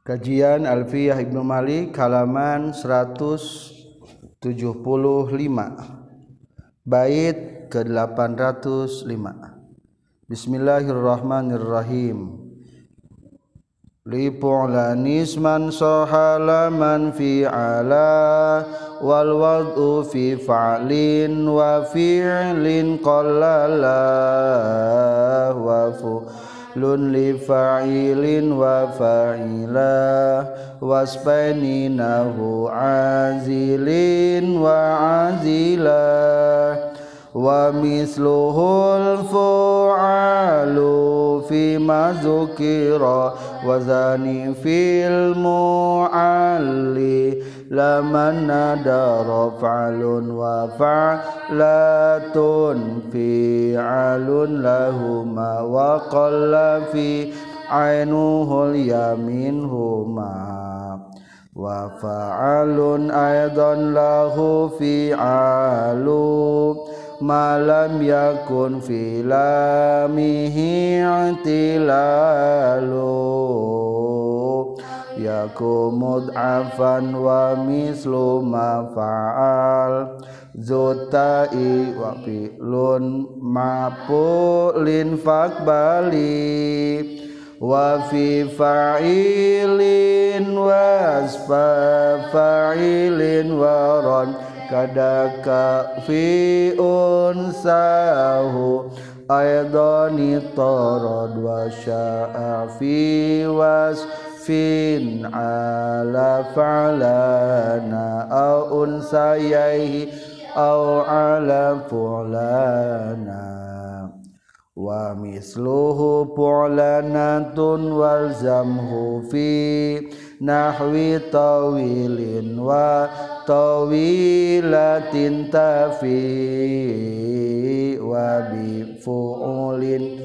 Kajian Alfiyah Ibnu Malik halaman 175 Bait ke-805 Bismillahirrahmanirrahim Li pu'lanis man sahalaman fi ala wal wad'u fi fa'lin wa fi'lin qallala wa fu' lun li fa'ilin wa fa'ila waspaini nahu azilin wa azila wa misluhul fu'alu fi ma zukira wa zani fil mu'alli لمن دار فعل وفعلة فعل لهما وقل في عينه اليمين هما وفعل أيضا له فعل ما لم يكن في لامه اعتلال yaku mud'afan wa mislu ma fa'al. Zutai wa fi'lun mapulin fakbali. Wa fi fa'ilin wasfa fa'ilin waron kadaka fi unsahu. Aidani tarad wa sya'a fi wasfin ala fa'lana au unsayaihi au ala fu'lana. Wa misluhu pu'lanatun wal zamhu fi nahwi tawilin wa tawilatin tafi wa bi fu'ulin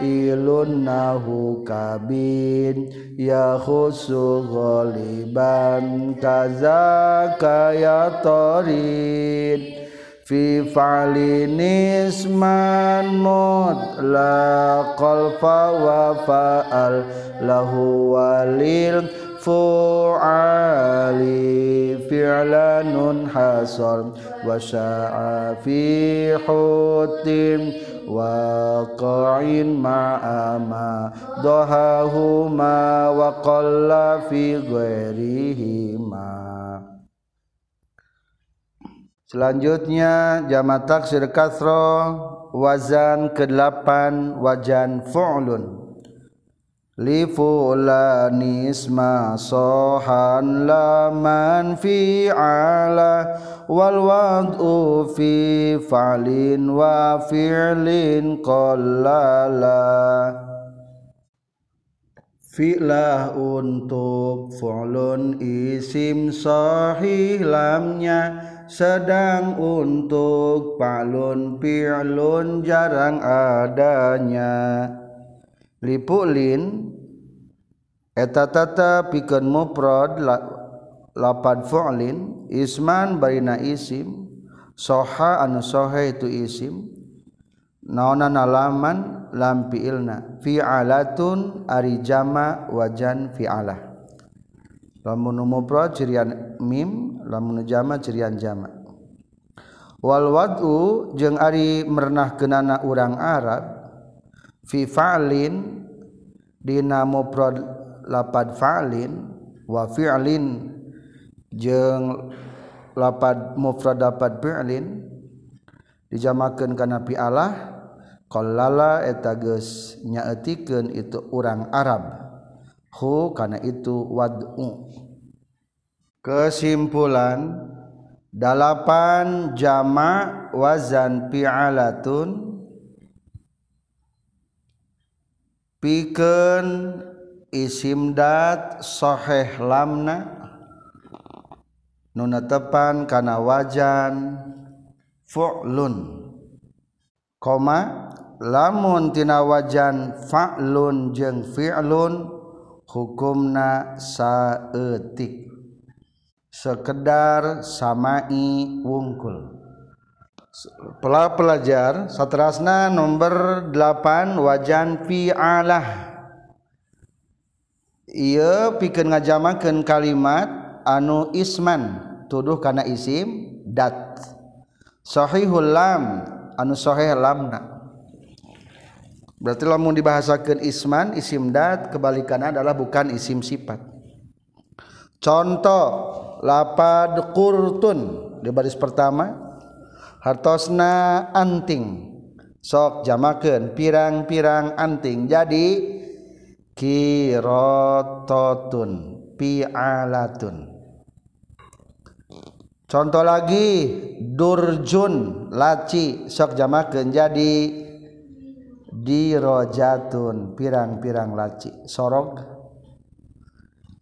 ilun nahu kabin ya khusu ghaliban kazaka ya tarid fi fa'lin isman mutlaqal fa wa fa'al lahu walil fu'ali fi'lanun hasal wa sya'a fi hutim واقع مع ما ضحاهما وقل في غيرهما Selanjutnya jama taksir kasro wazan ke-8 wajan fu'lun. Li fulani isma sohan laman fi ala wal wad'u fi fa'lin wa fi'lin qallala. Fi'lah untuk fu'lun isim sahih lamnya sedang untuk palun fi'lun jarang adanya lipulin etatata pikeun muprod lapan fu'lin isman barina isim soha anu soha itu isim naonan alaman lam fi'ilna fi'alatun ari jama wajan fi'alah. Lamun muprod cirian mim lamun jama cirian jama. Wal wad'u jeung ari merenahkeunana urang arab fi fa'lin dina mufrad lapad fa'lin wa fi'lin jeung lapad mufrad lapad fi'lin dijamakeun kana fi'alah qallala eta geus nyaeutikeun itu urang Arab. Hu kana itu wad'u. Kesimpulan dalapan jama' wazan fi'alatun piken isimdat soheh lamna. Nuna tepan kana wajan. Fu'lun. Koma lamun tina wajan fa'lun jeung fi'lun hukumna saeutik. Sekedar samai wungkul. Pela pelajar satrasna nomor 8 wajan fi'alah Ia pikeun ngajamakeun kalimat anu isman tuduh kana isim dat. Sahihul lam anu sahih lamna. Berarti lamun dibahasakeun isman isim dat kebalikannya adalah bukan isim sifat. Contoh lapad qurtun di baris pertama. Hartosna anting. Sok jamakan pirang-pirang anting jadi kirototun pi'alatun. Contoh lagi durjun laci sok jamakan jadi dirojatun pirang-pirang laci sorok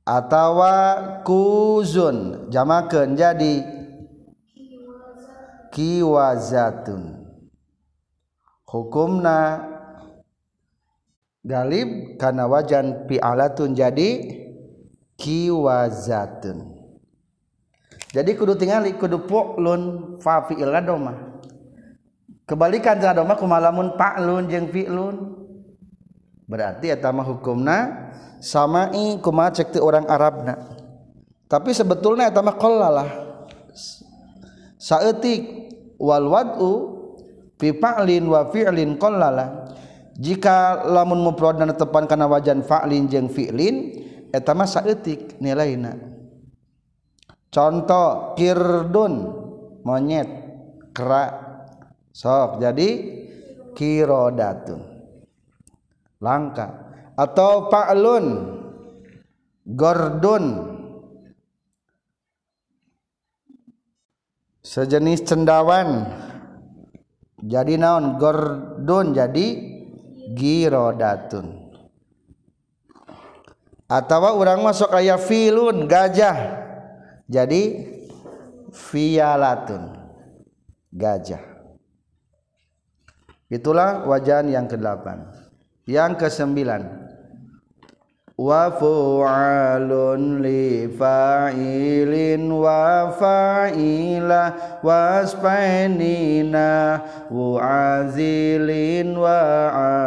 atau kuzun jamakan jadi kiwazatun. Hukumna galib karena wajan pi'alatun jadi kiwazatun. Jadi kudu tinggali kudu pu'lun fa fi'il doma kebalikan cenah doma kumalamun pa'lun jeung fi'lun. Berarti eta mah hukumna samai kumaha cek orang Arabna. Tapi sebetulnya eta mah qallalah saeutik wal wad'u fa'lin wa fi'lin qallala. Jika lamun mufrad dan tepan kana wajan fa'lin jeung fi'lin eta mah saeutik nilaina. Contoh kirdun monyet kera. Sok jadi kirodatun. Langka. Atau fa'lun gordun sejenis cendawan. Jadi naon? Gordon jadi girodatun. Atau orang masuk ayat filun gajah. Jadi fialatun gajah. Itulah wajan yang ke-8 yang ke-9 wa fu'alun li fa'ilin wa fa'ila waspainina wa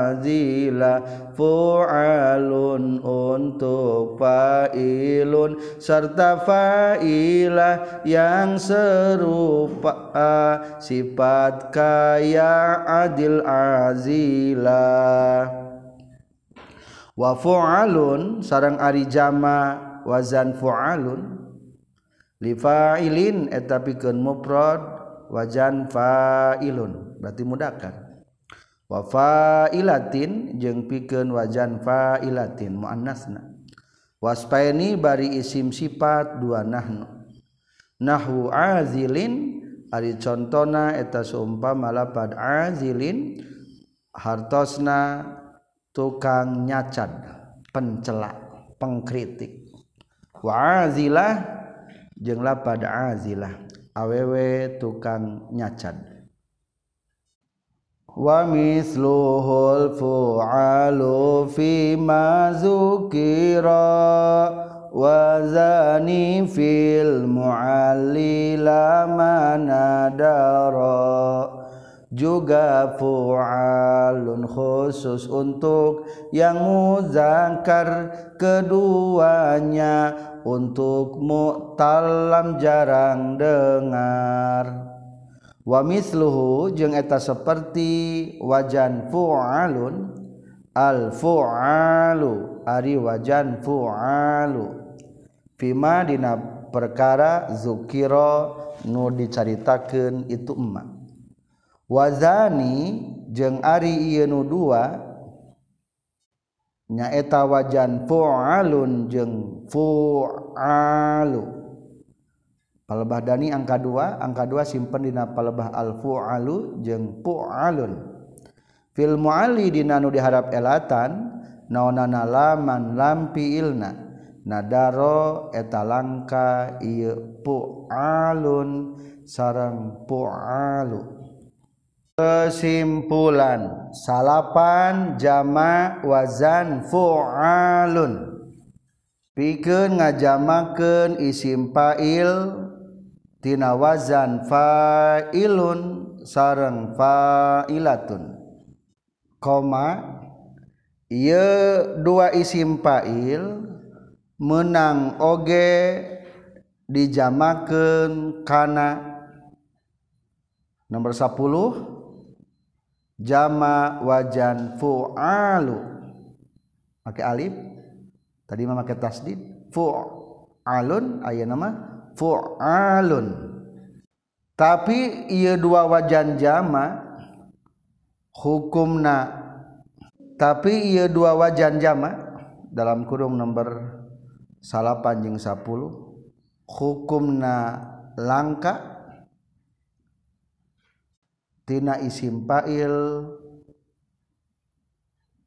azila. Fu'alun untuk fa'ilun serta fa'ilah yang serupa. Sifat kaya adil azilah wa fu'alun sarang ari jama wazan fu'alun. Li fa'ilin eta pikeun mufrad wajan fa'ilun. Berarti mudakar. Wa fa'ilatin jeung pikeun wajan fa'ilatin muannasna. Waspaini bari isim sifat dua nahnu. Nahwu azilin ari contona eta seumpama lapad azilin hartosna tukang nyacad pencela pengkritik. Wa azilah jeung lapad azilah. Awewe tukang nyacad wa misluhul fu'alu fi ma zukira wa zani fil mu'allila manadara juga fu'alun khusus untuk yang muzakkar keduanya. Untuk mu'talam jarang dengar. Wa misluhu jeung eta seperti wajan fu'alun. Al fu'alu ari wajan fu'alu. Fima dina perkara zukira nu dicaritakeun itu emak wazani jeung Ari Ienu dua nyaeta wajan fu'alun jeung fu'alu. Palebah dani angka dua angka dua simpen dina palebah al fu'alu jeung fu'alun. Fil mu'ali dina nu diharap elatan naonana laman lampi ilna nadaro eta langka ieu fu'alun sareng fu'alu. kesimpulan. Salapan jama wazan fu'alun. Pikeun ngajamakeun isim fa'il tina wazan fa'ilun sareng fa'ilatun. Koma ieu dua isim fa'il menang oge dijamakeun kana. Nomor 10 jama wajan fu'alu. Pakai alif. Tadi memakai tasdid. Fu'alun aya nama fu'alun. Tapi ia dua wajan jama hukumna. Tapi ia dua wajan jama dalam kurung nomor salapan jeung 10 hukumna langka tina isim fa'il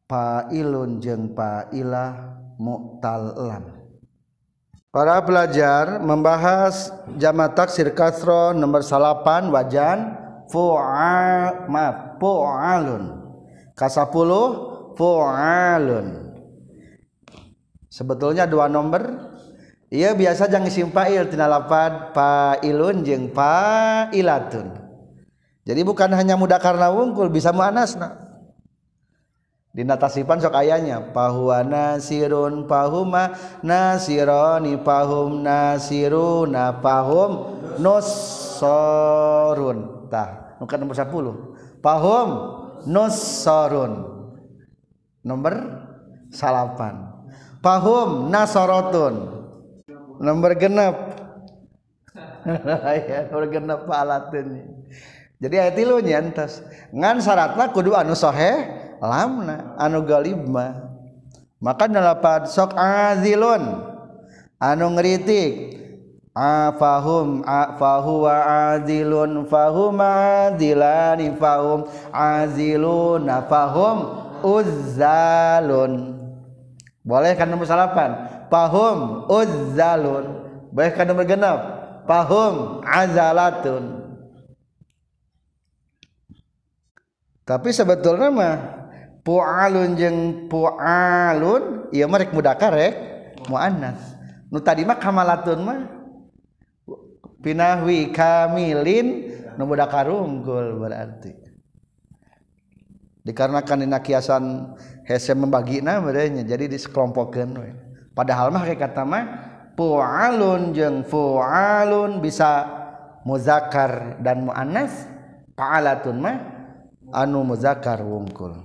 fa'ilun jeung fa'ilah mu'tallam Para pelajar membahas jama taksir kasro nomor salapan wajan fu'al ma fu'alun. Kasapuluh fu'alun. Sebetulnya dua nomor. Iya biasa jangan isim fa'il tina lapad fa'ilun jeung fa'ilatun jadi bukan hanya mudah karena wungkul bisa muannasna di natasipan sok ayanya pahuwa nasirun pahuma nasironi pahum nasiruna pahum nussorun tah bukan nomor 10 pahum nussorun nomor salapan. Pahum nasorotun nomor genep. Ya nomor genep palatun jadi ayat tilu nyantas ngan syaratna kudu anu sohe lamna anu galibma maka nalapan sok azilun anu ngeritik afahum fahuwa azilun fahum azilani fahum azilun fahum uzzalun. Boleh kan nomor salapan? Pahum uzzalun. Boleh kan nomor genap? Pahum azalatun tapi sebetulnya mah pualun jeung pualun ieu mah rek mudakar rek muannas. Nu tadi mah kamalatun mah pinahwi kamilin nu mudakar unggul berarti. Dikarenakan dina kiasan hese membagina berenya jadi disekelompokkeun we. Padahal mah kata mah pualun jeung fualun bisa muzakkar dan muannas fa'alatun mah anu muzakar wungkul.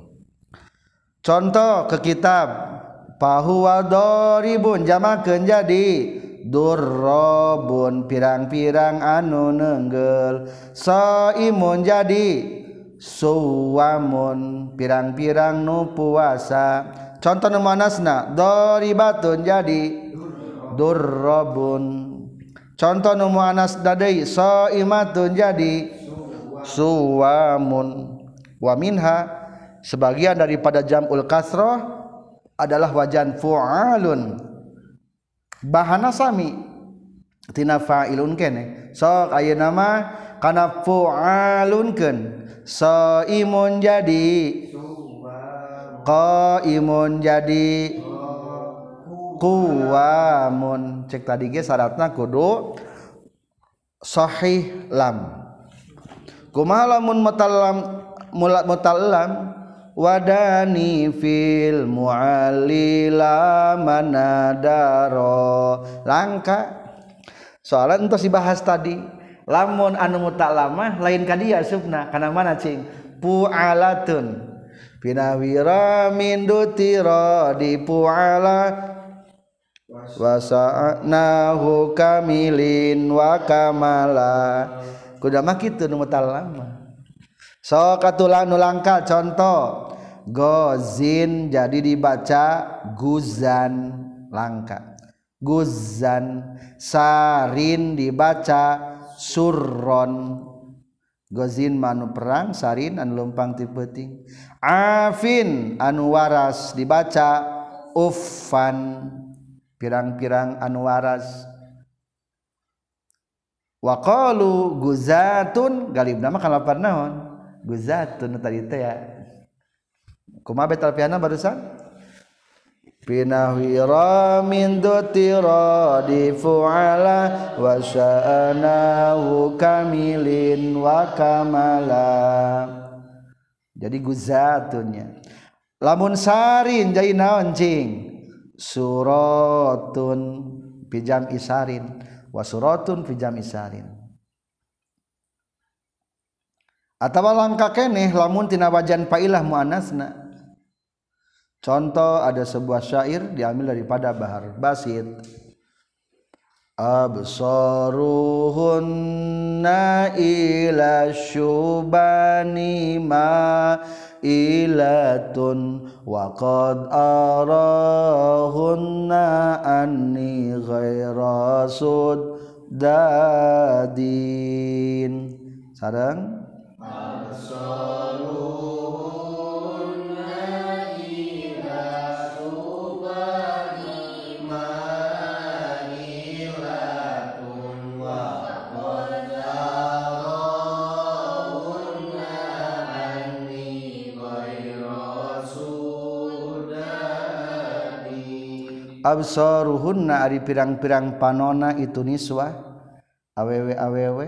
Contoh ke kitab pahuwa doribun jamakeun jadi. Durrobun pirang-pirang anu nenggel. Soimun jadi. Suwamun pirang-pirang nu puasa. Contoh nu manasna doribatun jadi. Durrobun. Contoh nu muanas dadai soimatun jadi. Suwamun. Wa minha sebagian daripada jamul kasroh adalah wajan fu'alun. Bahana sami tina fa'ilun kene sok ayeuna nama kana fu'alun keun imun jadi qaimun jadi kuwamun cek tadi ge syaratna kudu sahih lam. Kumaha lamun mutallam mulat mutallam. Wadani fil muallila manadaro. Langka. Soalan untuk dibahas tadi. Lamun anu mutak lama lain kadia subna. Karena mana cing? Pu'alatun. Pinawira min dutira di pu'ala. Wasa'nahu kamilin wa kamala. Kuda mah kitu nu mutal lama so katulah nu langka contoh. Gozin jadi dibaca guzan langka guzan sarin dibaca surron. Gozin manu perang sarin anu lumpang ti peuting. Afin anu waras dibaca uffan. Pirang-pirang anu waras. Waqalu guzatun galibna mah kalapan naon? Guzatun tadi teh ya. Kumaha betal piana barusan? Pinahwira min dutira di fu'ala wa sya'anahu kamilin wa kamala. Jadi guzatunnya lamun sarin jadi naon cing? Surotun pijam isarin wasurotun pijam isarin atau langkah keneh lamun tina wajan pailah muannasna. Contoh ada sebuah syair diambil daripada Bahar Basit. Absaruhunna ila syubani ma ilatun wa qad arahunna anni ghaira dadin sarang absaruhunna ari pirang-pirang panona itu niswa. Awewe awewe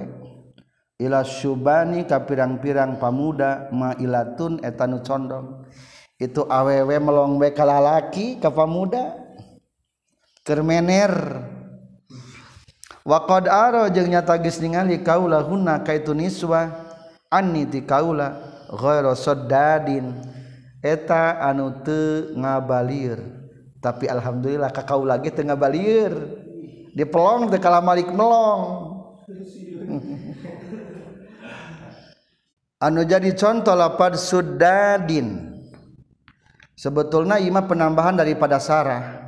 ila syubani ka pirang-pirang pamuda ma mailatun etanu condong. Itu awewe melong we kalalaki ka pamuda. Kermener waqad aro jeung nyata geus ningali kaula hunna ka itu niswa. Anni ti kaula ghairu saddadin. Eta anu teu ngabalir. Tapi alhamdulillah ka kaula ge teu ngabalir. Dipelong teu kalamalik melong. anu jadi contoh lapad sudadin. Sebetulnya ima penambahan daripada sarah.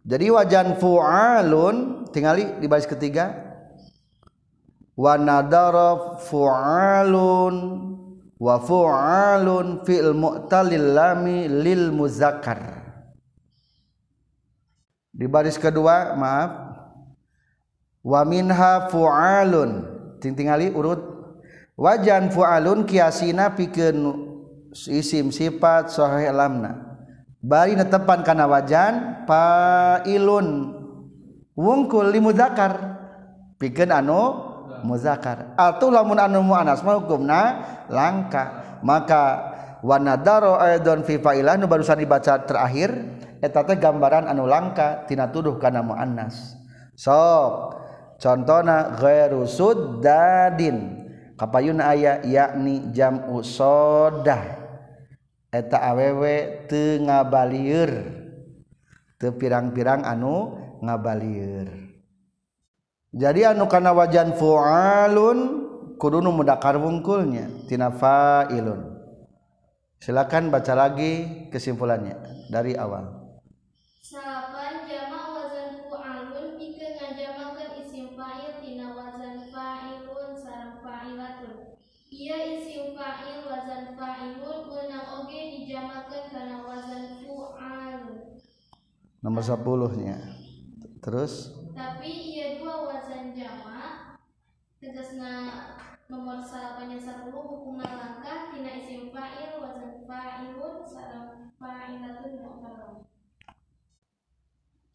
Jadi wajan fu'alun tinggali di baris ketiga. Wa nadara fu'alun wa fu'alun fi'il mu'talil lil muzakkar. Di baris kedua maaf. Wa minha fu'alun tinggali urut wajan fualun kiasina pikeun isim sifat sahih lamna. Bari netepan kana wajan failun. Wungkul li muzakkar pikeun anu muzakkar. Atuh lamun anu muannas mah hukumna langka. Maka wanadaro aidon fi failah nu barusan dibaca terakhir eta teh gambaran anu langka tina tuduh kana muannas sok contohna ghairu suddadin. kapayuna aya yakni jam usodah. Eta awewe te ngabalieur. Te pirang-pirang anu ngabalieur. Jadi anu kana wajan fu'alun kudu nu mudakar wungkulnya tina fa'ilun. Silakan baca lagi kesimpulannya dari awal. Sa Ieu isim fa'il wazan fa'ilun meunang oge dijamakeun kana wazan fu'alun. Nomor 10-nya. Terus? Tapi ieu dua wazan jama tegasna nomor salapan yang 10 hukumna langkah tina isim fa'il wazan fa'ilun sareng fa'ilatun mu'tallah.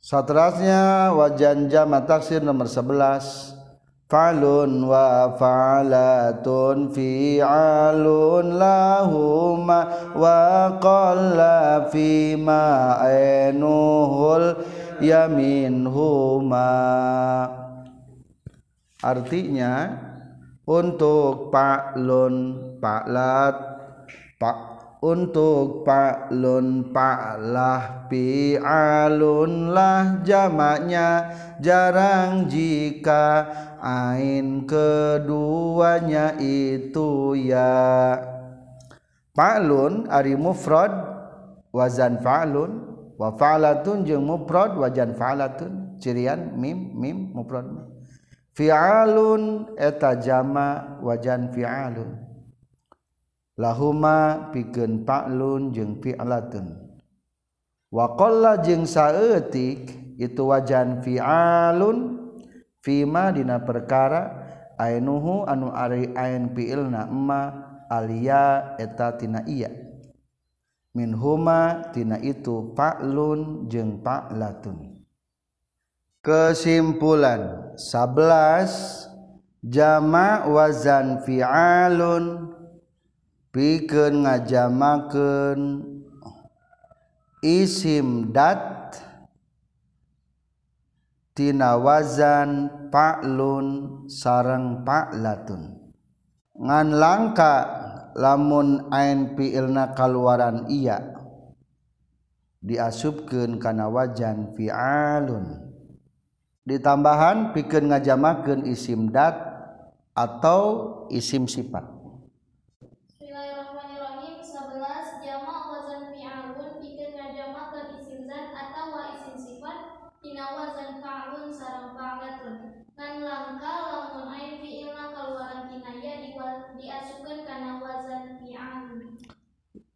Satrasnya wajan jama taksir nomor 11 Fa'lun wa fa'latun fi'alun lahuma wa qalla fi ma ainuhul yaminhuma. Artinya untuk pa'lun pa'lat pak untuk paklun paklah pi'alunlah jamaknya jarang jika ain keduanya itu ya. Fa'lun ari mufrad wazan fa'lun. Wa fa'latun jeung mufrad wazan fa'latun. Cirian mim mim mufrad fi'alun eta jama wazan fi'alun. Lahuma pikeun fa'lun jeung fi'latun. Wa qalla jeung saeutik itu wazan fi'alun. fima dina perkara ainuhu anu ari ain fiilna emma alia eta tina iya min huma tina itu fa'lun jeung fa'latun kesimpulan 11 jama wazan fi'alun pikeun ngajamakeun isim dat tina wazan pa'lun sareng pa'latun. Ngan langka lamun ain fiilna kaluaran iya. Diasupkeun kana wajan fi'alun. Ditambahan pikeun ngajamakeun isim dat atau isim sifat.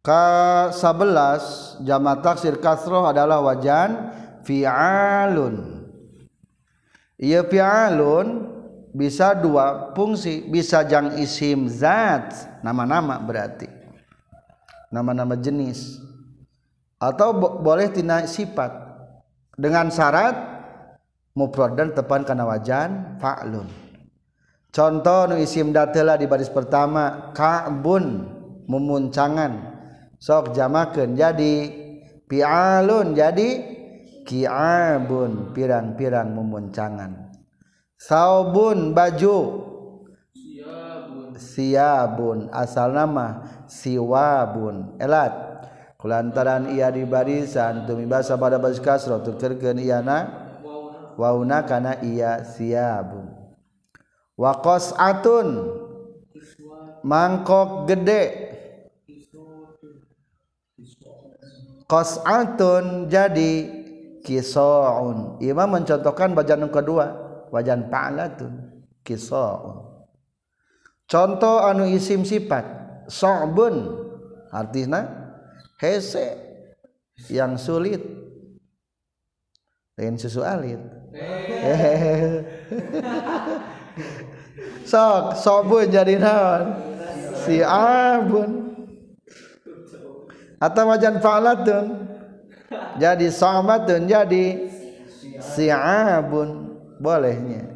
Ka 11 jama taksir kasroh adalah wajan fi'alun. Ia fi'alun bisa dua fungsi, bisa jang isim zat, nama-nama berarti. Nama-nama jenis. Atau bo- boleh tina sifat dengan syarat mufrad dan tepan kana wajan fa'lun. Contoh nu isim datela di baris pertama ka'bun memuncangan sok jamakeun jadi pi'alun jadi ki'abun pirang-pirang memuncangan saubun baju. Siabun. Asal nama siwabun. Elat. Kulantaran ia di barisan tumi basa pada baris kasro tukerkeun iana wauna. kana iya siabun. Wa qas'atun. Mangkok gede qas'atun jadi kisaun. Imam mencontohkan wajan yang kedua wajan fa'latun kisaun. Contoh anu isim sifat sa'bun artinya hese yang sulit. Lain susu alit. Sok sobun jadi naon? Si abun. Atau wajan fa'latun. Jadi sahabatun jadi si'abun. Bolehnya.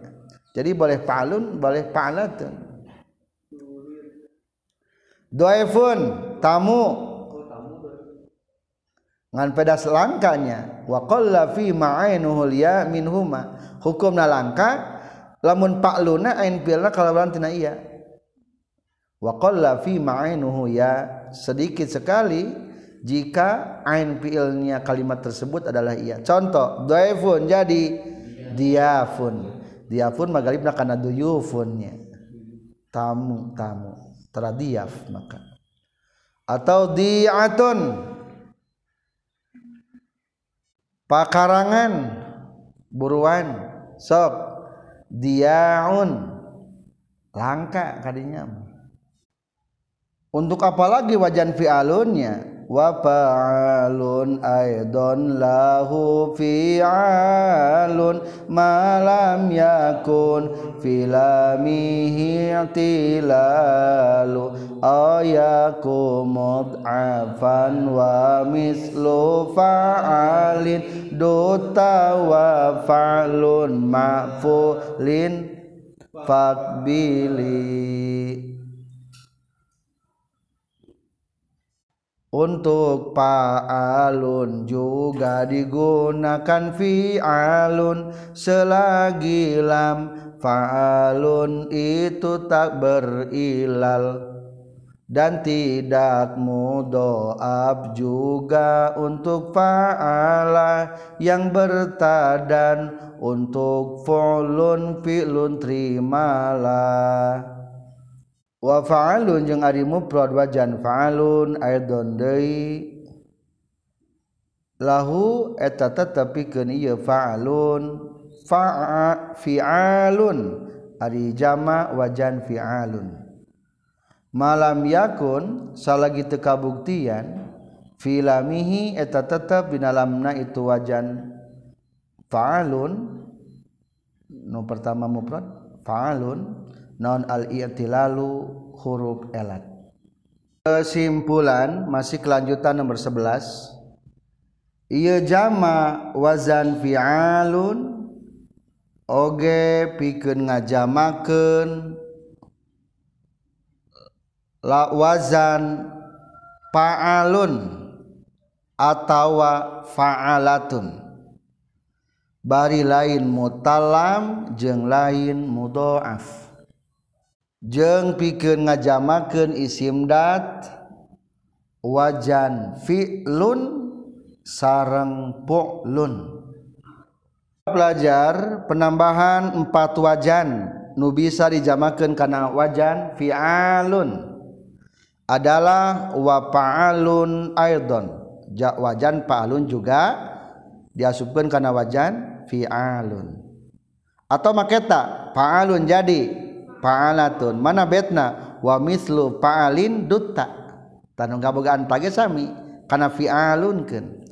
Jadi boleh fa'lun boleh fa'latun. Doifun tamu. Ngan pedas langkanya wa qalla fi ma'ainuhul ya minhuma. Hukumna langka lamun fa'luna ain fi'lna kalawan tina iya. Wa qalla fi ma'ainuhu ya sedikit sekali jika ain fi'ilnya kalimat tersebut adalah iya. Contoh dhaifun jadi diafun. Diafun magalibna kana duyufunnya. Tamu tamu. Teradiaf maka. Atau diatun. Pakarangan. Buruan. Sok. Diaun. Langka kadinya. Untuk apalagi wajan fi'alunnya wa fa'alun aidon lahu fi'alun malam yakun filamihi tilalu ayaku mud'afan wa mislu fa'alin duta wa fa'lun ma'fulin fakbili untuk fa'alun juga digunakan fi'alun. Selagi lam fa'alun itu tak berilal. Dan tidak mudoab juga untuk fa'ala yang bertadan. Untuk fulun fi'lun terimalah wa fa'alun jeung ari mufrad wa jan fa'alun aidon deui. Lahu eta tetepikeun ieu fa'alun. Fa'a fi'alun. Ari jama wa jan fi'alun. Malam yakun salagi teu kabuktian filamihi eta tetep dinalamna itu wajan fa'alun. Nu pertama mufrad fa'alun. non al-i'tilalu huruf elat. Kesimpulan masih kelanjutan nomor 11 ia jama wazan fi'alun oge pikeun ngajamakeun la wazan fa'alun atawa fa'alatun. Bari lain mutalam jeung lain mudhaaf. jeng pikir ngajamakan isimdat wajan fi'lun sarang pu'lun pelajar penambahan empat wajan nu bisa dijamakan karena wajan fi'alun adalah wa fa'alun aidon. Wajan fa'alun juga diasupkan karena wajan fi'alun. Atau maketa fa'alun jadi. paalatun mana betna? Wa mislu paalin dutta. Tanu gabogaan tage sami kana fi'alunkeun.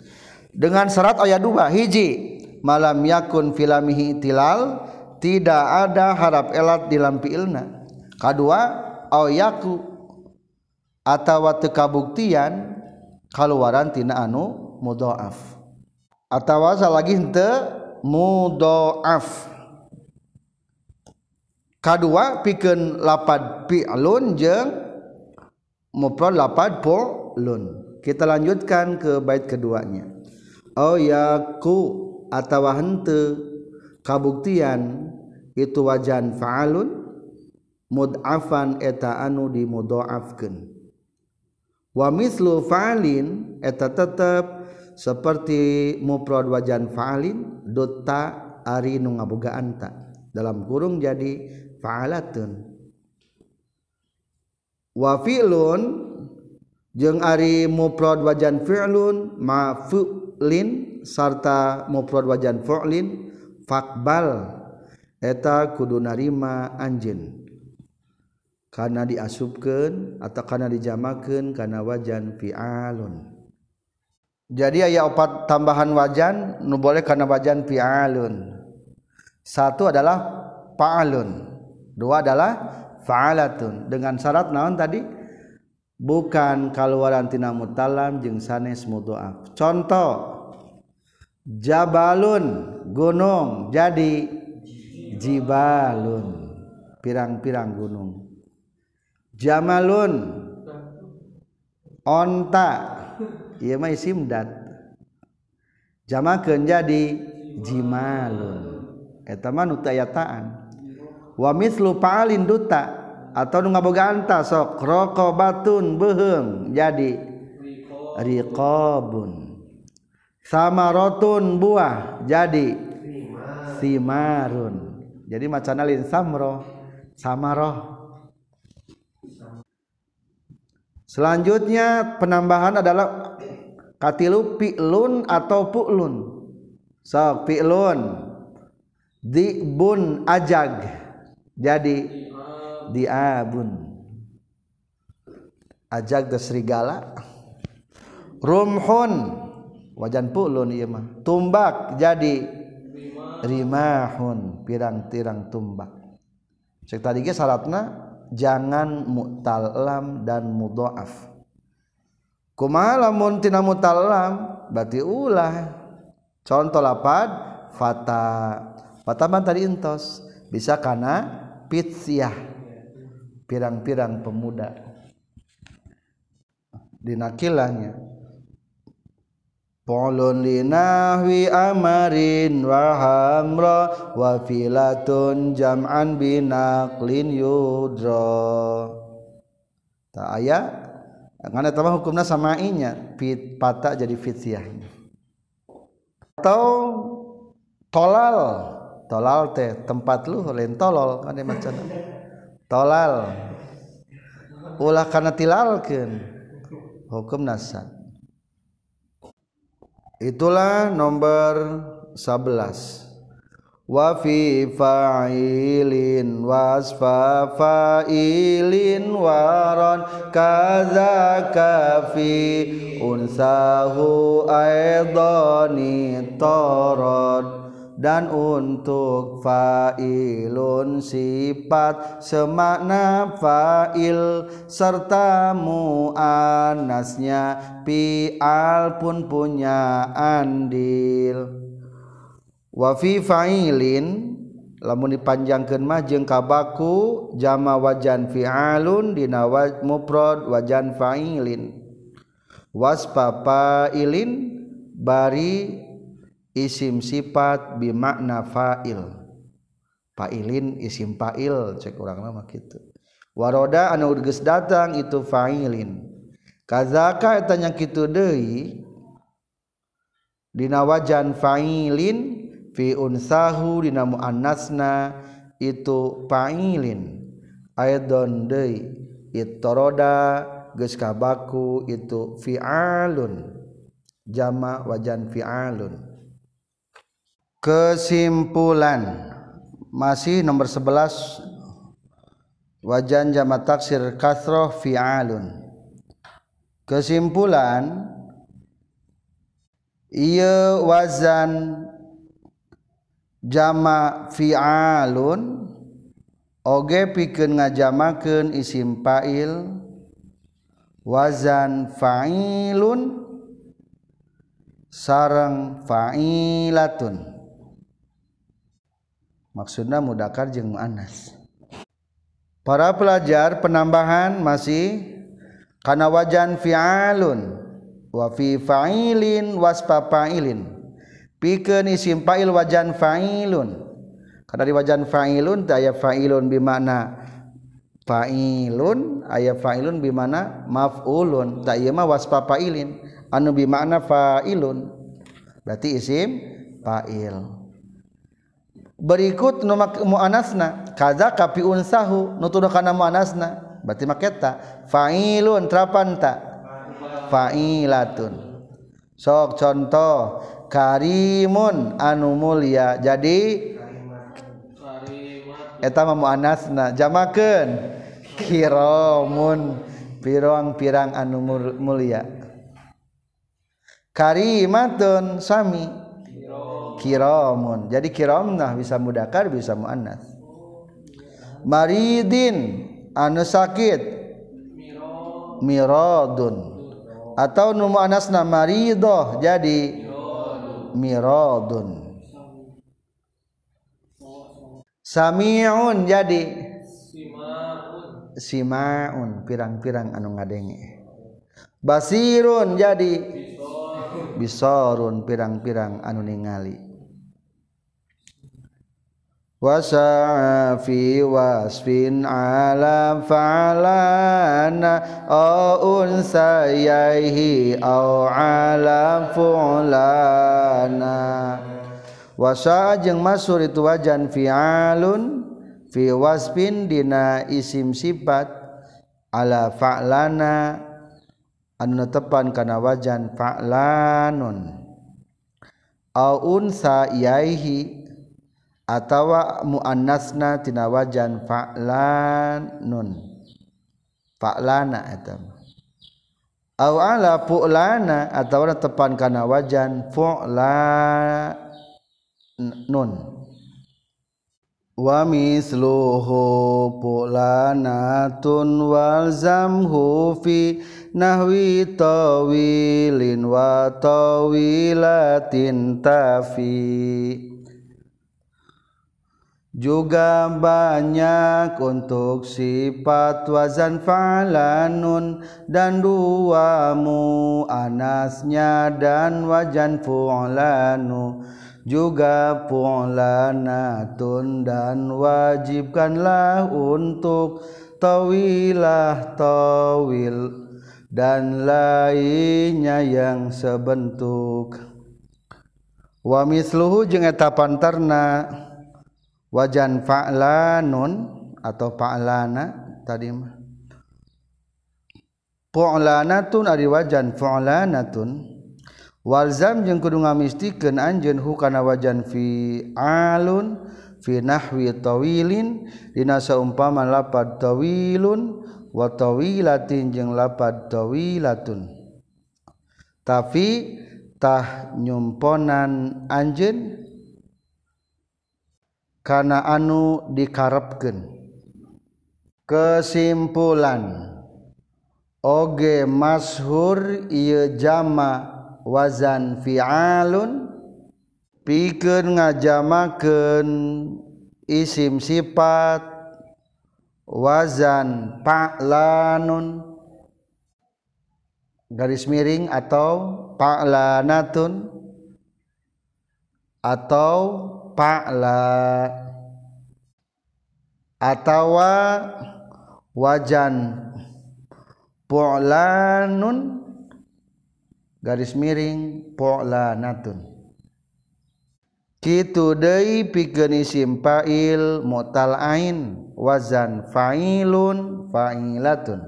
Dengan syarat ayat dua hiji malam yakun filamihi tilal tidak ada harap elat di lampi ilna. Kedua ayaku atau tekabuktian kaluaran tina anu mudhaaf atau salagi henteu mudhaaf kedua pikeun lapad fi'lun jeung mufrad lapad polun kita lanjutkan ke bait keduanya. Oh Au yaku atawa henteu. Kabuktian itu wajan fa'alun. Mud'afan eta anu dimudha'afkeun wa mislu fa'alin eta tetep seperti mufrad wajan fa'alin dota ari nu ngabogaan ta. Dalam kurung jadi faalatun wa fi'lun jeung ari mufrad wajan fi'lun mafu'lin sarta mufrad wajan fu'lin faqbal. Eta kudu narima anjeun. Karena diasupkeun atau karena dijamakeun karena wajan fi'alun. Jadi aya opat tambahan wajan nu boleh karena wajan fi'alun. Satu adalah fa'alun. dua adalah fa'alatun. Dengan syarat naon tadi? Bukan kaluaran tina mutalam jeung sanes mudhoaf contoh jabalun gunung jadi jibalun. Pirang-pirang gunung. Jamalun onta. Ieu mah isim dat. Jamakeun jadi jimalun. Eta mah nu wa mislu fa'alin duta atau nu ngabogaan sok raqabatun beuheung jadi riqabun samaratun buah jadi simarun jadi macana lin samro samaroh Selanjutnya penambahan adalah katilu pi'lun atau pu'lun. So, pi'lun. Di'bun ajag. Jadi di'abun. Ajag ke serigala. Rumhun. Wajan pu'lun iya mah. Tumbak jadi rimahun. Pirang-tirang tumbak. Cek tadi ke syaratna jangan mutallam dan mudhoaf kumaha lamun tina mutallam berarti ulah contoh lapad fata fata tadi entos bisa kana pitsyah pirang-pirang pemuda dinakilahnya Polun linahwi amarin wa hamra wa filatun jam'an binaklin yudra. Tak aya ngana tambah hukumna samainya fit pata jadi fityahnya. Atau tolal tolal teh tempat lu lain tolol kan macam tolal. Ulah kana tilalkeun. Hukum nasan itulah nomor 11 wa fi fa'ilin wasfa fa'ilin waron kaza kafi. Unsahu aidani torod dan untuk fa'ilun sifat semakna fa'il serta mu'anasnya pi'al pun punya andil. Wa fi fa'ilin lamun dipanjangkeun mah jeung kabaku jama wajan fi'alun dina mufrad wajan fa'ilin. Waspa fa'ilin bari isim sifat bimakna fa'il. Fa'ilin isim fa'il cek orang nama gitu. Waroda anu geus datang itu fa'ilin. Kazaka eta nya kitu deui dina wajan fa'ilin fi unsahu dina muannasna itu fa'ilin. Aidon deui ittoroda geus kabaku itu fi'alun. Jama wajan fi'alun kesimpulan. Masih nomor 11 wajan jama taksir kasroh fi'alun. Kesimpulan. Iya wazan jama fi'alun. Oge pikeun ngajamakeun isim fa'il. Wazan fa'ilun. Sarang fa'ilatun maksudnya mudakar jeung muannas para pelajar penambahan masih kana wajan fi'alun wa fi fa'ilin waspa fa'ilin. Pikeun isim fa'il wajan fa'ilun. Kana di wajan fa'ilun teh aya fa'ilun bi makna fa'ilun aya fa'ilun bi makna maf'ulun. Ta ieu mah waspa fa'ilin. Anu bi makna fa'ilun? Berarti isim fa'il. berikut numak muanasna. Kaza kapi unsahu nutuduh kana muanasna. Berarti maketa fa'ilun trapanta fa'ilatun. Sok contoh. Karimun anu mulia. Jadi eta mah muanasna. Jamakeun. Kiramun pirang-pirang anu mulia. Karimatun sami. Kiramun. Jadi kiramnah bisa mudakar bisa muannas. Maridin anu sakit. Miradun. Atau nu muannasna maridoh jadi miradun. Samiun jadi simaun. Pirang-pirang anu ngadenge basirun jadi bisorun pirang-pirang anu ningali wasa'a fi wasfin ala fa'lana au unsayaihi au ala fu'lana wasa'a jeung masur itu wajan fi'alun fi wasfin dina isim sifat ala fa'lana anu tepan kana wajan fa'lanun au unsa yaihi atawa muannasna tina wajan fa'lanun fa'lana eta. Au ala fu'lana atawa tepan kana wajan fu'lanun wa misluhu fu'lanatun wal zamhu fi nahwi tawilin wa tawilatin tafi juga banyak untuk sifat wazan fa'lanun dan dua mu'anasnya dan wajan fu'lanu. Juga fu'lanatun dan wajibkanlah untuk tawilah tawil dan lainnya yang sebentuk. Wa misluhu jeung eta pantarna wajan fa'lanun atau fa'lana tadi mah. Fa'lanatun ari wajan fa'lanatun walzam jeung kudu ngamistikeun anjeun hukana wajan fi'alun fi nahwi tawilin. Dina saumpama lapad tawilun wa tawilatin jeung lapad tawilatun. Tapi tah nyumponan anjeun karena anu dikarepkeun. Kesimpulan. Oge mashur ieu jama wazan fi'alun pikeun ngajamakeun isim sifat wazan pa'lanun garis miring atau pa'lanatun atau pa'la atawa wajan pu'lanun garis miring pu'lanatun. Kitu deui pikeun isim fa'il mutal ain wazan fa'ilun fa'ilatun.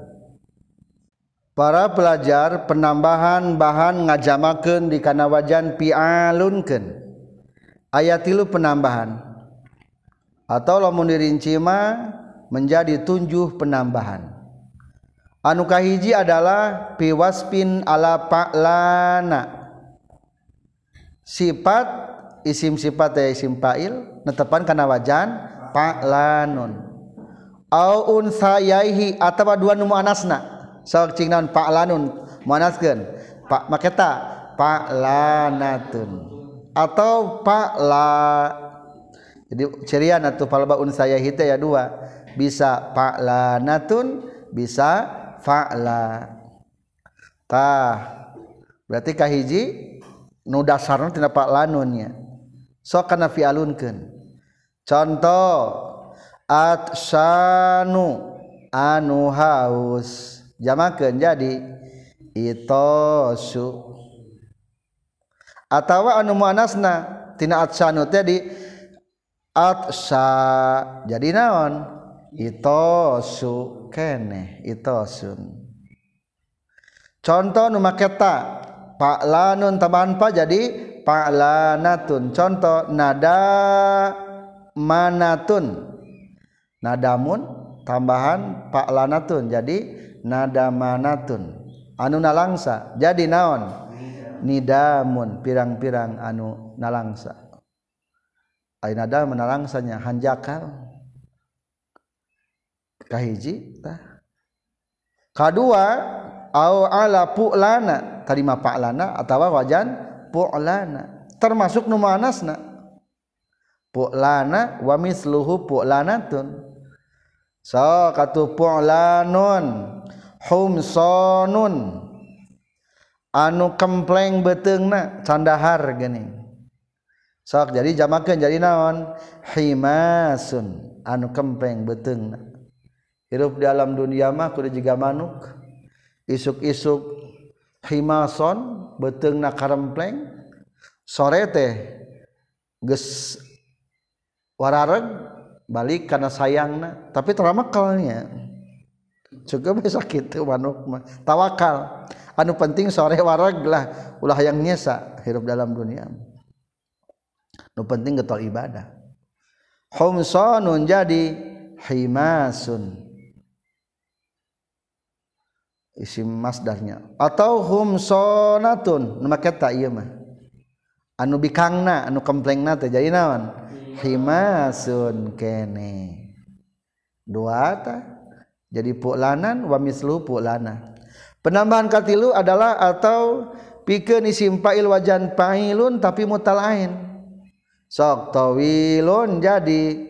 Para pelajar penambahan bahan ngajamakeun di kana wajan pi'alunkeun ayat tilu penambahan. Atau lamun dirinci mah menjadi tunjuh penambahan. Anu kahiji adalah piwaspin ala pa'lana. Sifat isim sifat ya isim fa'il netepan kana wajan pa'lanun. Au unsayaihi atawa dua nu muannasna sok cingnaon pa'lanun. Muannaskeun pak maketa pa'lanatun atau pala jadi ciriana tuh palba unsaya hita ya dua. Bisa pala natun bisa fa'la tah berarti kahiji nu dasarna tina fa'lanunnya sok kana fi'alunkeun contoh atsanu anu haus. Jamakeun jadi itosu. atawa anu muanasna tina atsanu tadi atsa. Jadi naon? Itosu keneh itosun. Contoh nu make ta pak lanun tambahan pa jadi pak lanatun contoh nada manatun. Nadamun tambahan pak lanatun jadi nada manatun. Anu nalangsa jadi naon? Nidamun pirang-pirang anu nalangsa. Nada menalangsanya hanjakal. Kahiji tah. Kedua au ala pu'lana. Terima pa'lana atau wajan pu'lana. Termasuk nu manasna. Pu'lana wa misluhu pu'lanatun. So katu pu'lanun humsonun anu kempleng beteng na candahar gening sok jadi jamakan jadi naon? Himasun anu kempleng beteng na. Hirup di alam dunia mah kudu jiga manuk. Isuk-isuk himason beteng na karempleng. Sore teh ges warareg balik karena sayangna tapi teramakalnya cukup sakit manuk mah. Tawakal. Anu penting sore wareg lah. Ulah yang nyesa hirup dalam dunia. Penting getol ibadah. Homsonun jadi himasun. Isim masdarnya. Atau humsonatun. Nu make ieu mah. Anu bikangna anu kemplengna teh jadi naon? Himasun kene. Dua ta jadi pu'lanan wa mislu pu'lana penambahan katilu adalah atau pikeun isim fa'il wajan fa'ilun tapi mutalain sok tawilun jadi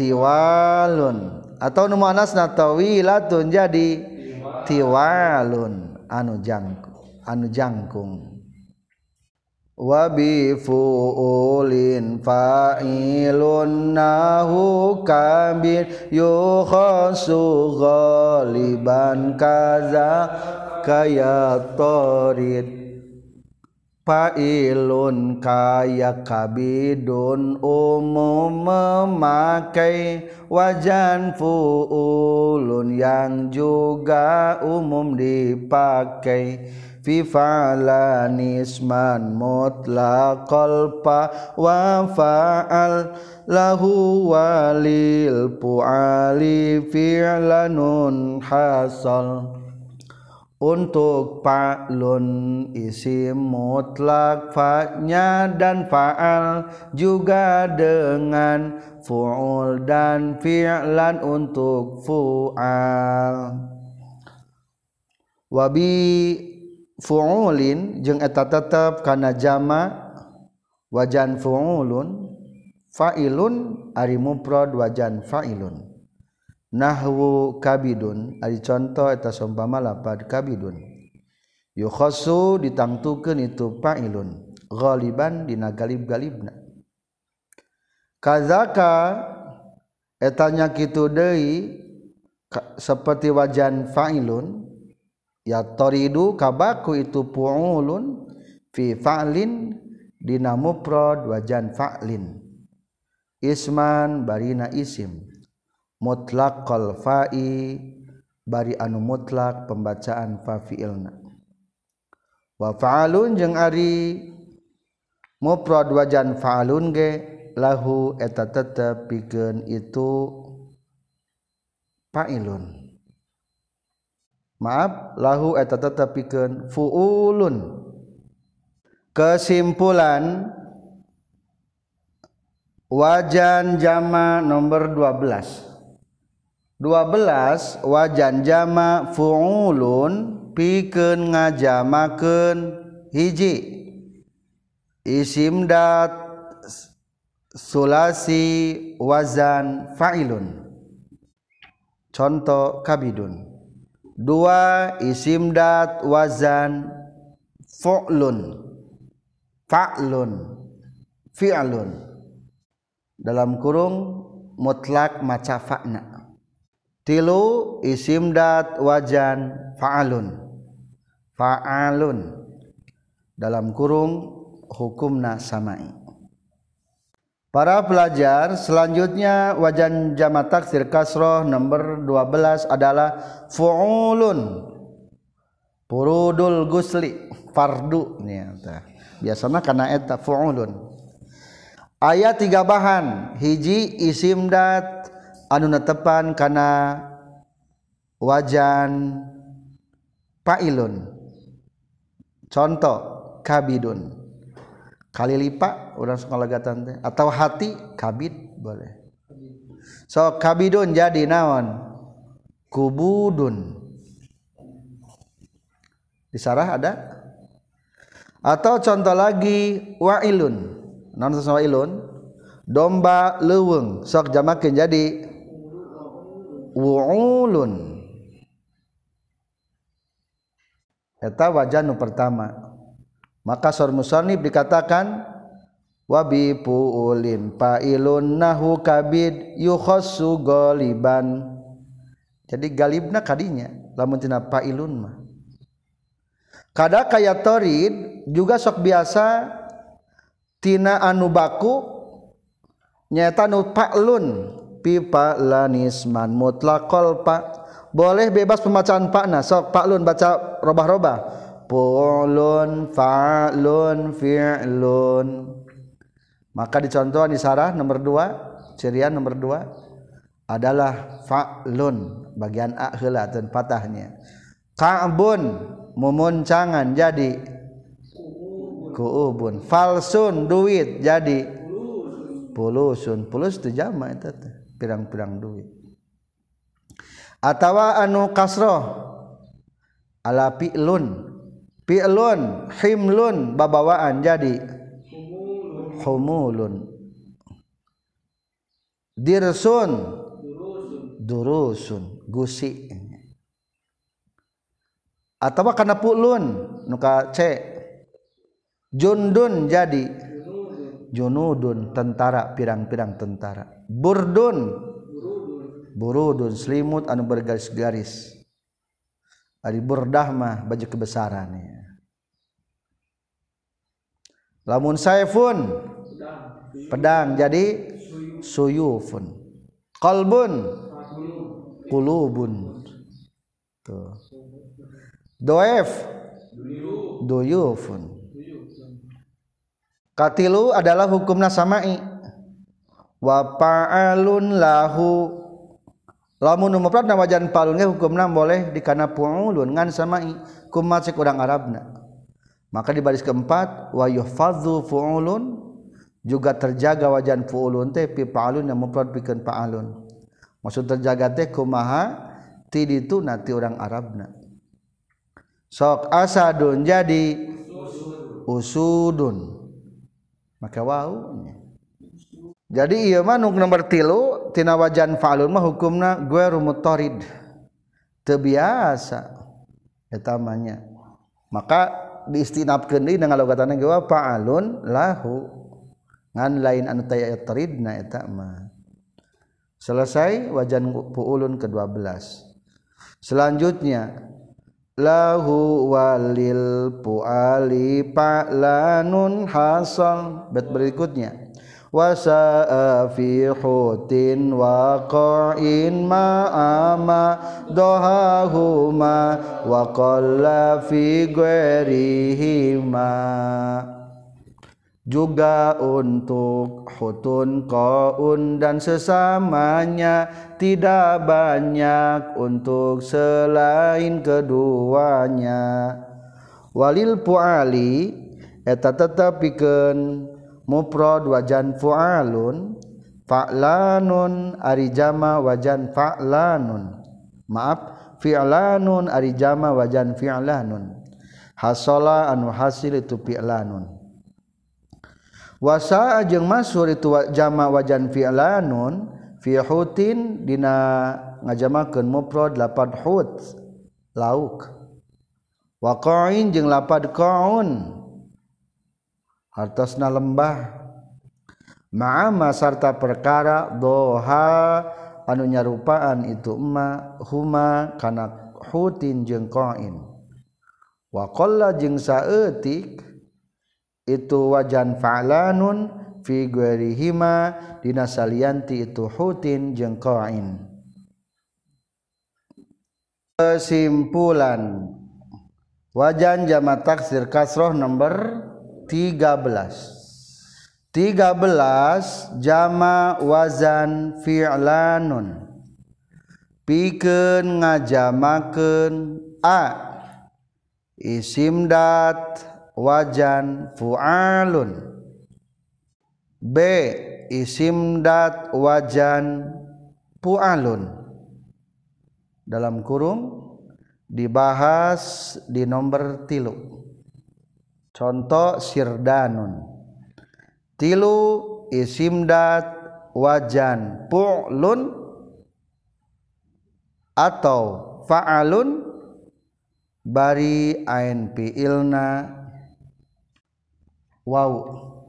tiwalun. Atau nu muannasna tawilatun jadi tiwalun. Anu jangkung anu jangkung. Wa bi fuulin fa'ilun nahu kabir yukhasu ghaliban kaza kaya torid Failun kaya kabidun umum memakai wajan fuulun yang juga umum dipakai fi fa'alanisman mutlaqal fa wa fa'al lahu walil pu'ali fi'lanun hasal. Untuk fa'lun isim mutlak fa'nya dan fa'al juga dengan fu'ul dan fi'lan untuk fu'al. Wabi fuulin jeung eta tetep kana jama wajan fuulun fa'ilun ari mufrad wajan fa'ilun. Nahwu kabidun ari contoh eta seumpama lapad kabidun. Yukhassu ditangtukeun itu fa'ilun ghaliban dina galib-galibna. Kazaka etanya kitu deui seperti wajan fa'ilun ya toridu kabaku itu pu'ulun fi fa'lin dina mufrad wajan fa'lin. Isman barina isim. Mutlaq qal fa'i bari anu mutlak pembacaan fa fi'ilna. Wa fa'alun jeung ari mufrad wajan fa'alun ge lahu eta tetep pikeun itu fa'ilun. Maaf lahu eta tetep pikeun fuulun. Kesimpulan wajan jama nomor 12 12 wajan jama fuulun pikeun ngajamakeun hiji. Isim dat sulasi wazan fa'ilun. Contoh kabidun dua isim dat wazan fu'lun. Fa'lun. Fi'lun. Dalam kurung mutlak maca fa'na. Tilu isim dat wajan fa'alun fa'alun. Dalam kurung hukumna samai Para pelajar selanjutnya wajan jama taksir kasroh nomor 12 adalah fu'ulun purudul gusli fardu nyata. Biasanya karena eta fu'ulun. Ayat tiga bahan hiji isim dat anu netepan karena wajan pailun. Contoh kabidun. Kali lipat orang sekolah gatan teh. Atau hati kabid boleh. So kabidun jadi naon? Kubudun. Di sarah ada? Atau contoh lagi wa'ilun. Non sesuai wa'ilun? Domba leweng. Sok jamakin jadi wu'ulun. Eta wajah nu pertama maka sor musannif dikatakan wabi puulin pailun nahu kabid yukhassu galiban jadi galibna kadinya lamun tina pailun mah. Kada kaya torid juga sok biasa tina anu baku nyata nu pa'lun pipa lanisman mutlaqal pa boleh bebas pembacaan pakna sok pa'lun baca robah-robah Pulun fa'lun fi'lun. Maka dicontoh di sarah nomor dua cirian nomor dua adalah fa'lun bagian akhila dan patahnya. Ka'bun memuncangan jadi. Kuubun falsun duit jadi. Pulusun pulus itu jama itu pirang-pirang duit. Atau anu kasroh ala fi'lun fi'lun himlun babawaan jadi. Humulun. Dirsun. Durusun. Gusi. Atau karena pulun nuka c. Jundun jadi. Junudun tentara pirang-pirang tentara. Burdun. Burudun selimut anu bergaris-garis. Ari burdah mah baju kebesarannya lamun saifun. Pedang jadi suyufun. Qalbun qulubun. Tuh. Doef duyufun. Katilu adalah hukumna samai. Wa fa'alun lahu. Lamun mufrad wajan palun hukumna boleh dikana pu'ulun ngan samai. Kumat urang arabna maka di baris keempat wa yuhfadzu fu'ulun juga terjaga wajan fu'ulun teh pi fa'alun yang mufrad pikeun fa'alun maksud terjaga teh kumaha? Ti nanti orang Arabna. Sok asadun jadi usudun. Maka wau jadi iya mah nomor tilu tina wajan fa'alun mah hukumna gue rumut torid. Terbiasa. Etamanya maka diistinapkeun deui dengan logatana ge fa'alun lahu. Ngan lain anu taya tridna eta mah. Selesai wajan puulun ke-12 selanjutnya lahu walil puali pa'lanun hasal. Bet berikutnya wasa fi hutin waqa'in ma'ama dohahuma wa qalla fi ghairihima juga untuk hutun qaun dan sesamanya tidak banyak untuk selain keduanya. Walil puali eta tetapikeun mufrad wajan fu'alun fa'lanun ari jama wajan fa'lanun. Maaf fi'lanun ari jama wajan fi'lanun. Hasala anu hasil itu fi'lanun. Wasa jeung masur itu jama wajan fi'lanun fi hutin dina ngajamakeun mufrad lapad hut. Lauk. Waqa'in jeung lapad qa'un. Hartosna lembah. Ma'ama sarta perkara doha anu nyarupaan itu emma huma kana hutin jeung qain wa qalla jeung saeutik itu wajan fa'lanun fi ghairihima dina salianti itu hutin jeung qain kesimpulan. Wajan jama taksir kasroh nomor 13 13 jama wazan fi'lanun. Pikeun ngajamakeun a. Isim dat wajan fu'alun. B. Isim dat wajan fu'alun dalam kurung dibahas di nomor tilu contoh sirdanun. Tilu isimdat wajan pu'lun atau fa'alun. Bari ain fi'ilna waw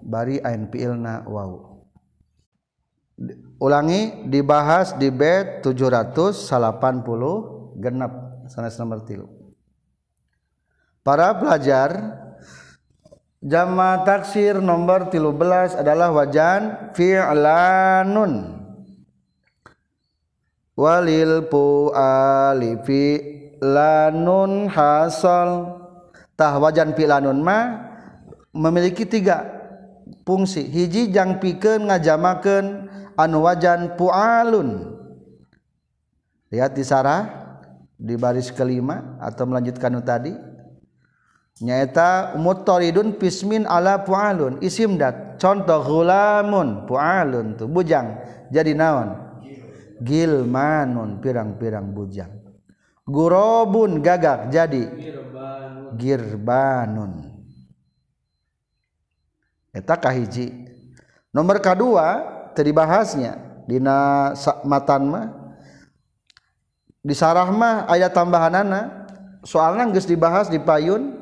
bari ain fi'ilna waw ulangi dibahas di bed 780 genap sanes nomor tilu. Para pelajar Jama taksir nomor 13 adalah wajan fi'lanun. Walil pu'ali fi'lanun hasal. Tah wajan fi'lanun ma memiliki tiga fungsi. Hiji jang pikeun ngajamakeun anu wajan pu'alun. Lihat di sarah di baris kelima atau melanjutkan tadi. nyaeta mutoridun pismin ala pualun. Isim dat contoh gulamun pualun tu bujang. Jadi naon? Gilmanun pirang-pirang bujang. Gurobun gagak. Jadi? Girbanun. Eta kahiji nomor kedua tadi bahasnya dina matan mah di sarah mah ayat tambahanana soalnya geus dibahas di payun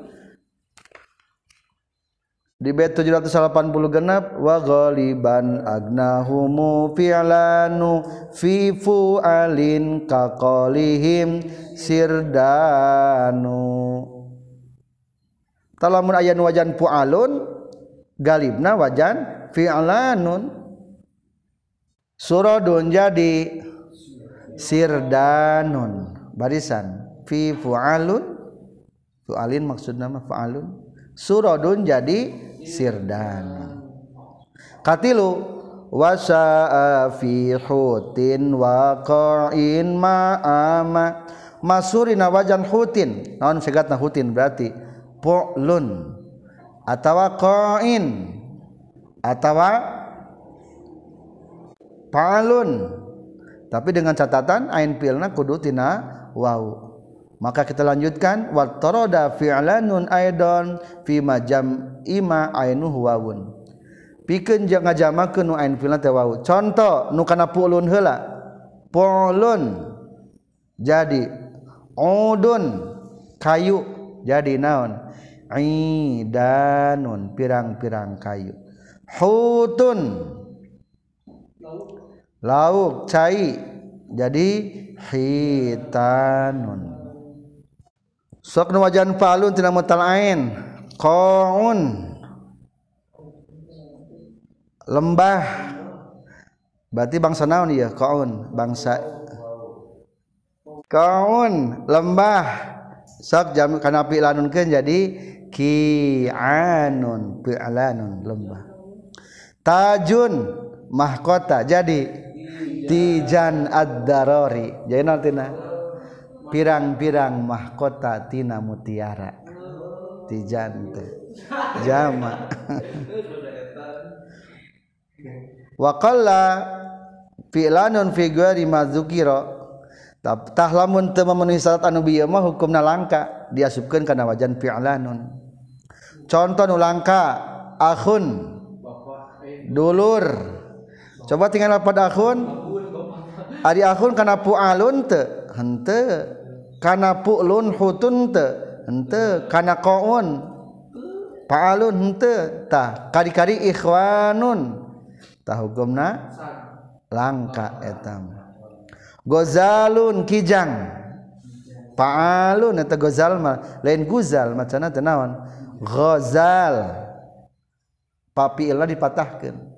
di bait 780 genap wa ghaliban agnahumu fi'lanu fi fu'alin kaqalihim sirdanu. Talamun ayan wajan fu'alun galibna wajan fi'lanun. Suradun jadi sirdanun barisan fi fu'alun. Fu'alin maksud nama fu'alun. Suradun jadi sirdan. Katilu wasa fi hutin waqa'in ma'ama. Masurina wajan hutin. Naon segatna hutin berarti? Pu'lun. Atawa qa'in. Atawa pa'lun. Tapi dengan catatan ain pilna kudu tina wau maka kita lanjutkan wa tarada fi'lanun aidon fi majam ima ainu wawun. Pikeun jeung ngajamakeun nu ain fi'lan teh wawu conto nu kana pulun heula. Pulun jadi udun kayu jadi naon? Idanun pirang-pirang kayu. Hutun lauk cai jadi hitanun. Sok nu wajan palun tina mutal ain. Qaun lembah. Berarti bangsa naon ya qaun bangsa. Qaun lembah. Sok jam kana pilanunkeun jadi ki'anun. Pi'lanun. Lembah. Tajun. Mahkota. Jadi tijan ad-darori. Jadi nanti na pirang-pirang mahkota tina mutiara. Tijante jama. Wa wakala filanun ghairi mazukiro tah lamun teu memenuhi syarat anu bieu mah hukumna langka diasupkeun kana wajan fi'lanun contoh nu langka akhun dulur. Coba tinggal pada akhun. Ari akhun kana pu'alun teu henteu. kana pu'lun hutun te henteu kana qaun pa'alun henteu tah kari-kari ikhwanun. Tah hukumna langka etam. Gozalun kijang. Pa'alun eta gozal mah lain guzal macana teu naon? Gozal. Papilah dipatahkan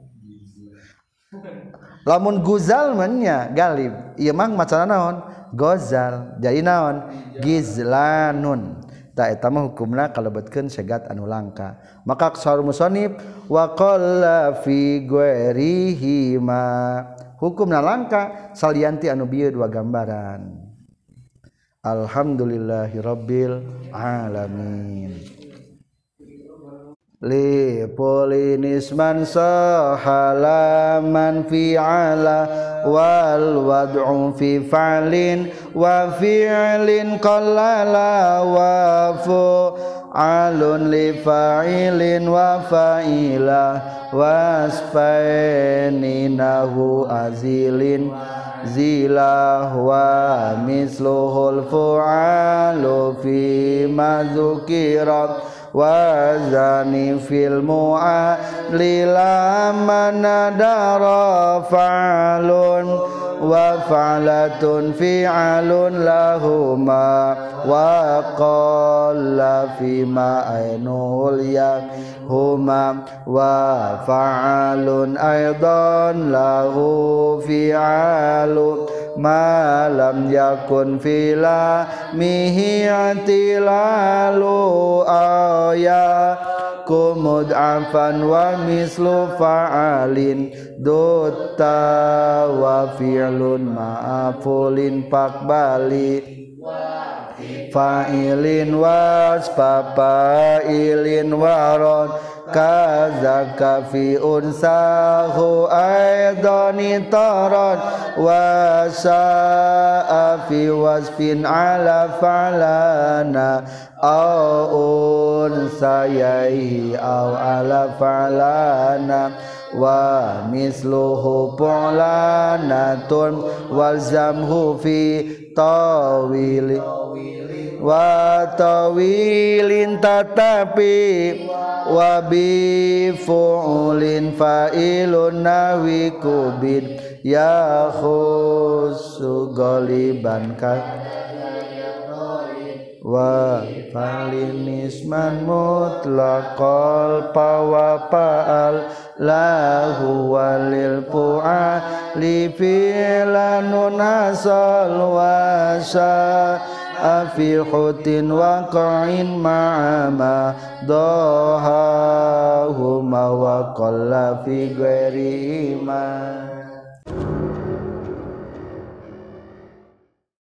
lamun guzal mah nya galib. Ieu mah macana naon? gozal. Jadi naon? Gizlanun. Tak etama hukumna kalebetkeun segat anu langka. Maka saur musannif wa qalla fi ghairihi ma. Hukumna langka salianti anu bieu dua gambaran. Alhamdulillahirabbil alamin. Li polinisman sahalaman fi'ala wal wad'u fi fa'lin wa fi'lin qallala wa alun li fa'ilin wa fa'ila wasfaininahu azilin zilah wa misluhul fu'alu fi madzukirat wazani fil mu'alila manadara fa'alun wa fa'latun fi'alun lahuma wa qalla fi ma ainul huma wa fa'alun aidan lahu fi'alun malam yakun fila mihi atilalu aya kumud afan wa mislu fa'alin dutta wa fi'lun ma'afulin pakbali fa'ilin waspapailin waron kazaka fi unsahu aidani taran wa sa'a fi wasfin ala falana au unsayaihi au ala falana wa misluhu pu'lanatun walzamhu fi tawili wa tawilin tatapi wa bi fu'ulin fa'ilun nawi kubid ya khusu goliban ka. Wa falinisman mutlaqal pawa pa'al lahu walil pu'a li fi'lanun asal wa في حوت وقع مع ما ضاهاهما وقل في غريما